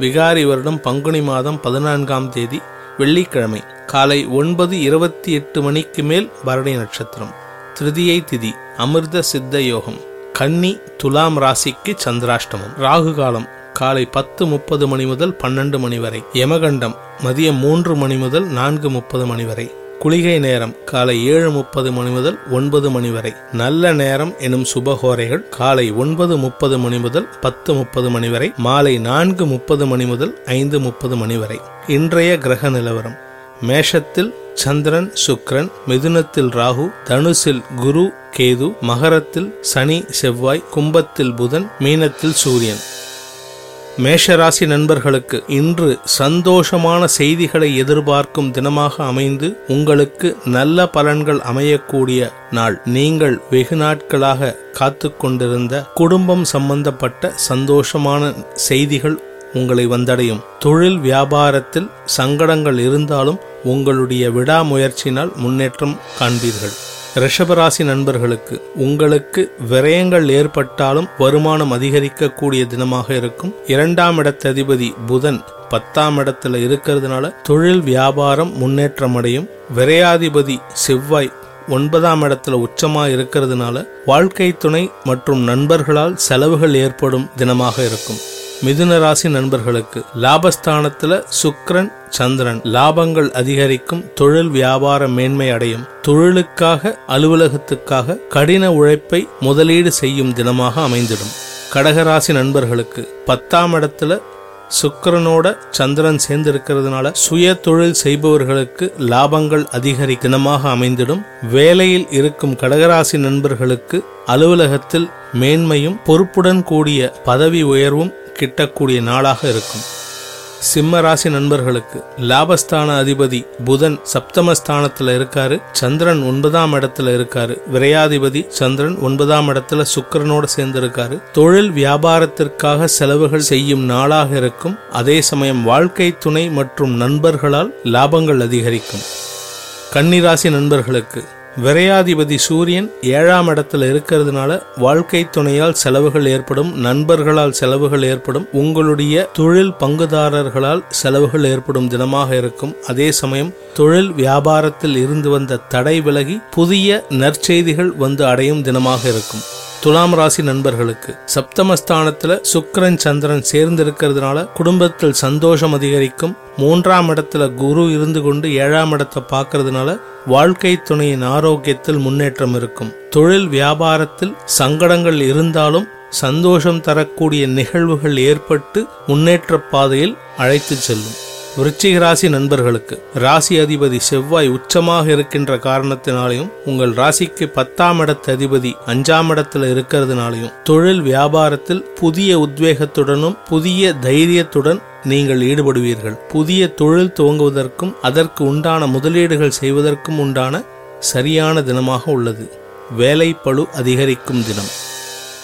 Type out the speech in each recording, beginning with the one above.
விகாரி வருடம் பங்குனி மாதம் பதினான்காம் தேதி வெள்ளிக்கிழமை காலை ஒன்பது இருபத்தி எட்டு மணிக்கு மேல் பரணி நட்சத்திரம் திருதியை திதி அமிர்த சித்த யோகம் கன்னி துலாம் ராசிக்கு சந்திராஷ்டமம் ராகு காலம் காலை பத்து முப்பது மணி முதல் பன்னெண்டு மணி வரை யமகண்டம் மதியம் மூன்று மணி முதல் நான்கு முப்பது மணி வரை குளிகை நேரம் காலை ஏழு முப்பது மணி முதல் ஒன்பது மணி வரை. நல்ல நேரம் எனும் சுபகோரைகள் காலை ஒன்பது முப்பது மணி முதல் பத்து முப்பது மணி வரை மாலை நான்கு முப்பது மணி முதல் ஐந்து முப்பது மணி வரை. இன்றைய கிரக நிலவரம். மேஷத்தில் சந்திரன் சுக்ரன் மிதுனத்தில் ராகு தனுசில் குரு கேது மகரத்தில் சனி செவ்வாய் கும்பத்தில் புதன் மீனத்தில் சூரியன். மேஷராசி நண்பர்களுக்கு இன்று சந்தோஷமான செய்திகளை எதிர்பார்க்கும் தினமாக அமைந்து உங்களுக்கு நல்ல பலன்கள் அமையக்கூடிய நாள். நீங்கள் வெகு நாட்களாக காத்து கொண்டிருந்த குடும்பம் சம்பந்தப்பட்ட சந்தோஷமான செய்திகள் உங்களை வந்தடையும். தொழில் வியாபாரத்தில் சங்கடங்கள் இருந்தாலும் உங்களுடைய விடாமுயற்சியினால் முன்னேற்றம் காண்பீர்கள். ரிஷபராசி நண்பர்களுக்கு உங்களுக்கு விரயங்கள் ஏற்பட்டாலும் வருமானம் அதிகரிக்கக்கூடிய தினமாக இருக்கும். இரண்டாம் இடத்ததிபதி புதன் பத்தாம் இடத்துல இருக்கிறதுனால தொழில் வியாபாரம் முன்னேற்றம் அடையும் விரையாதிபதி செவ்வாய் ஒன்பதாம் இடத்துல உச்சமா இருக்கிறதுனால வாழ்க்கை துணை மற்றும் நண்பர்களால் செலவுகள் ஏற்படும் தினமாக இருக்கும். மிதுன ராசி நண்பர்களுக்கு லாபஸ்தானத்துல சுக்ரன் சந்திரன் லாபங்கள் அதிகரிக்கும் தொழில் வியாபார மேன்மை அடையும். தொழிலுக்காக அலுவலகத்துக்காக கடின உழைப்பை முதலீடு செய்யும் தினமாக அமைந்திடும். கடகராசி நண்பர்களுக்கு பத்தாம் இடத்துல சுக்கரனோட சந்திரன் சேர்ந்திருக்கிறதுனால சுய தொழில் செய்பவர்களுக்கு லாபங்கள் அதிகரி தினமாக அமைந்திடும். வேலையில் இருக்கும் கடகராசி நண்பர்களுக்கு அலுவலகத்தில் மேன்மையும் பொறுப்புடன் கூடிய பதவி உயர்வும் கிட்டக்கூடிய நாளாக இருக்கும். சிம்ம ராசி நண்பர்களுக்கு லாபஸ்தான அதிபதி புதன் சப்தமஸ்தானத்துல இருக்காரு. சந்திரன் ஒன்பதாம் இடத்துல இருக்காரு. விரையாதிபதி சந்திரன் ஒன்பதாம் இடத்துல சுக்கரனோட சேர்ந்து இருக்காரு தொழில் வியாபாரத்திற்காக செலவுகள் செய்யும் நாளாக இருக்கும். அதே சமயம் வாழ்க்கை துணை மற்றும் நண்பர்களால் லாபங்கள் அதிகரிக்கும். கன்னிராசி நண்பர்களுக்கு விரையாதிபதி சூரியன் ஏழாம் இடத்துல இருக்கிறதுனால வாழ்க்கை துணையால் செலவுகள் ஏற்படும் நண்பர்களால் செலவுகள் ஏற்படும் உங்களுடைய தொழில் பங்குதாரர்களால் செலவுகள் ஏற்படும் தினமாக இருக்கும். அதே சமயம் தொழில் வியாபாரத்தில் இருந்து வந்த தடை விலகி புதிய நற்செய்திகள் வந்து அடையும் தினமாக இருக்கும். துலாம் ராசி நண்பர்களுக்கு. சப்தமஸ்தானத்துல சுக்கரன் சந்திரன் சேர்ந்து இருக்கிறதுனால குடும்பத்தில் சந்தோஷம் அதிகரிக்கும். மூன்றாம் இடத்துல குரு இருந்து கொண்டு ஏழாம் இடத்தை பார்க்கறதுனால வாழ்க்கை துணையின் ஆரோக்கியத்தில் முன்னேற்றம் இருக்கும். தொழில் வியாபாரத்தில் சங்கடங்கள் இருந்தாலும் சந்தோஷம் தரக்கூடிய நிகழ்வுகள் ஏற்பட்டு முன்னேற்ற பாதையில் அழைத்து செல்லும். விருச்சிக ராசி நண்பர்களுக்கு ராசி அதிபதி செவ்வாய் உச்சமாக இருக்கின்ற காரணத்தினாலையும் உங்கள் ராசிக்கு பத்தாம் இடத்து அதிபதி அஞ்சாம் இடத்துல இருக்கிறதுனாலையும் தொழில் வியாபாரத்தில் புதிய உத்வேகத்துடனும் புதிய தைரியத்துடன் நீங்கள் ஈடுபடுவீர்கள். புதிய தொழில் துவங்குவதற்கும் அதற்கு உண்டான முதலீடுகள் செய்வதற்கும் உண்டான சரியான தினமாக உள்ளது. வேலை பழு அதிகரிக்கும் தினம்.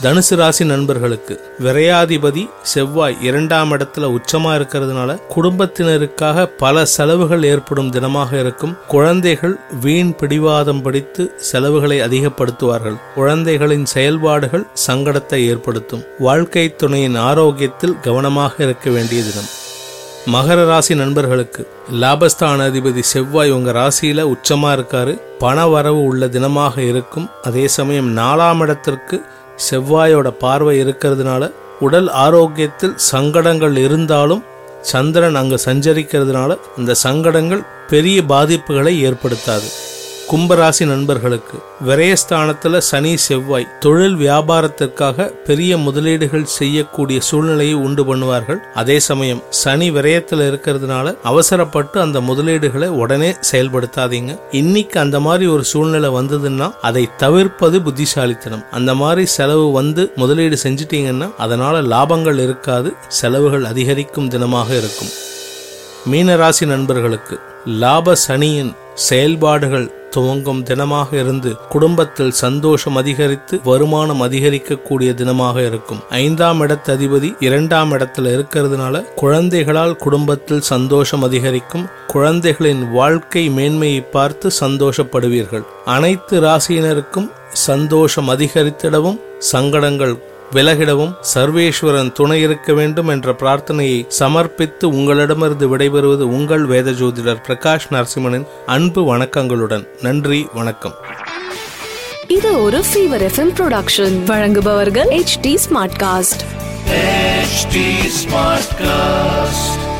தனுசு ராசி நண்பர்களுக்கு விரையாதிபதி செவ்வாய் இரண்டாம் இடத்துல உச்சமா இருக்கிறதுனால குடும்பத்தினருக்காக பல செலவுகள் ஏற்படும் தினமாக இருக்கும். குழந்தைகள் வீண் பிடிவாதம் படித்து செலவுகளை அதிகப்படுத்துவார்கள். குழந்தைகளின் செயல்பாடுகள் சங்கடத்தை ஏற்படுத்தும். வாழ்க்கை துணையின் ஆரோக்கியத்தில் கவனமாக இருக்க வேண்டிய தினம். மகர ராசி நண்பர்களுக்கு லாபஸ்தான அதிபதி செவ்வாய் உங்க ராசியில உச்சமா இருக்காரு. பண வரவு உள்ள தினமாக இருக்கும். அதே சமயம் நாலாம் இடத்திற்கு செவ்வாயோட பார்வை இருக்கிறதுனால உடல் ஆரோக்கியத்தில் சங்கடங்கள் இருந்தாலும் சந்திரன் அங்கு சஞ்சரிக்கிறதுனால அந்த சங்கடங்கள் பெரிய பாதிப்புகளை ஏற்படுத்தாது. கும்பராசி நண்பர்களுக்கு விரயஸ்தானத்துல சனி செவ்வாய் தொழில் வியாபாரத்திற்காக பெரிய முதலீடுகள் செய்யக்கூடிய சூழ்நிலையை உண்டு பண்ணுவார்கள். அதே சமயம் சனி விரயத்துல இருக்கிறதுனால அவசரப்பட்டு அந்த முதலீடுகளை உடனே செயல்படுத்தாதீங்க. இன்னைக்கு அந்த மாதிரி ஒரு சூழ்நிலை வந்ததுன்னா அதை தவிர்ப்பது புத்திசாலித்தனம். அந்த மாதிரி செலவு வந்து முதலீடு செஞ்சிட்டீங்கன்னா அதனால லாபங்கள் இருக்காது செலவுகள் அதிகரிக்கும் தினமாக இருக்கும். மீனராசி நண்பர்களுக்கு லாப சனியின் செயல்பாடுகள் துவங்கும் தினமாக இருந்து குடும்பத்தில் சந்தோஷம் அதிகரித்து வருமானம் அதிகரிக்கக்கூடிய தினமாக இருக்கும். ஐந்தாம் இடத்து அதிபதி இரண்டாம் இடத்துல இருக்கிறதுனால குழந்தைகளால் குடும்பத்தில் சந்தோஷம் அதிகரிக்கும். குழந்தைகளின் வாழ்க்கை மேன்மையை பார்த்து சந்தோஷப்படுவீர்கள். அனைத்து ராசியினருக்கும் சந்தோஷம் அதிகரித்திடவும் சங்கடங்கள் விலகிடவும் சர்வேஸ்வரன் துணை இருக்க வேண்டும் என்ற பிரார்த்தனையை சமர்ப்பித்து உங்களிடமிருந்து விடைபெறுவது உங்கள் வேத ஜோதிடர் பிரகாஷ் நரசிம்மனின் அன்பு வணக்கங்களுடன். நன்றி வணக்கம். இது ஒரு ஃபீவர் எஃப்எம் ப்ரொடக்ஷன் வழங்குபவர்கள் H T Smartcast HT Smartcast.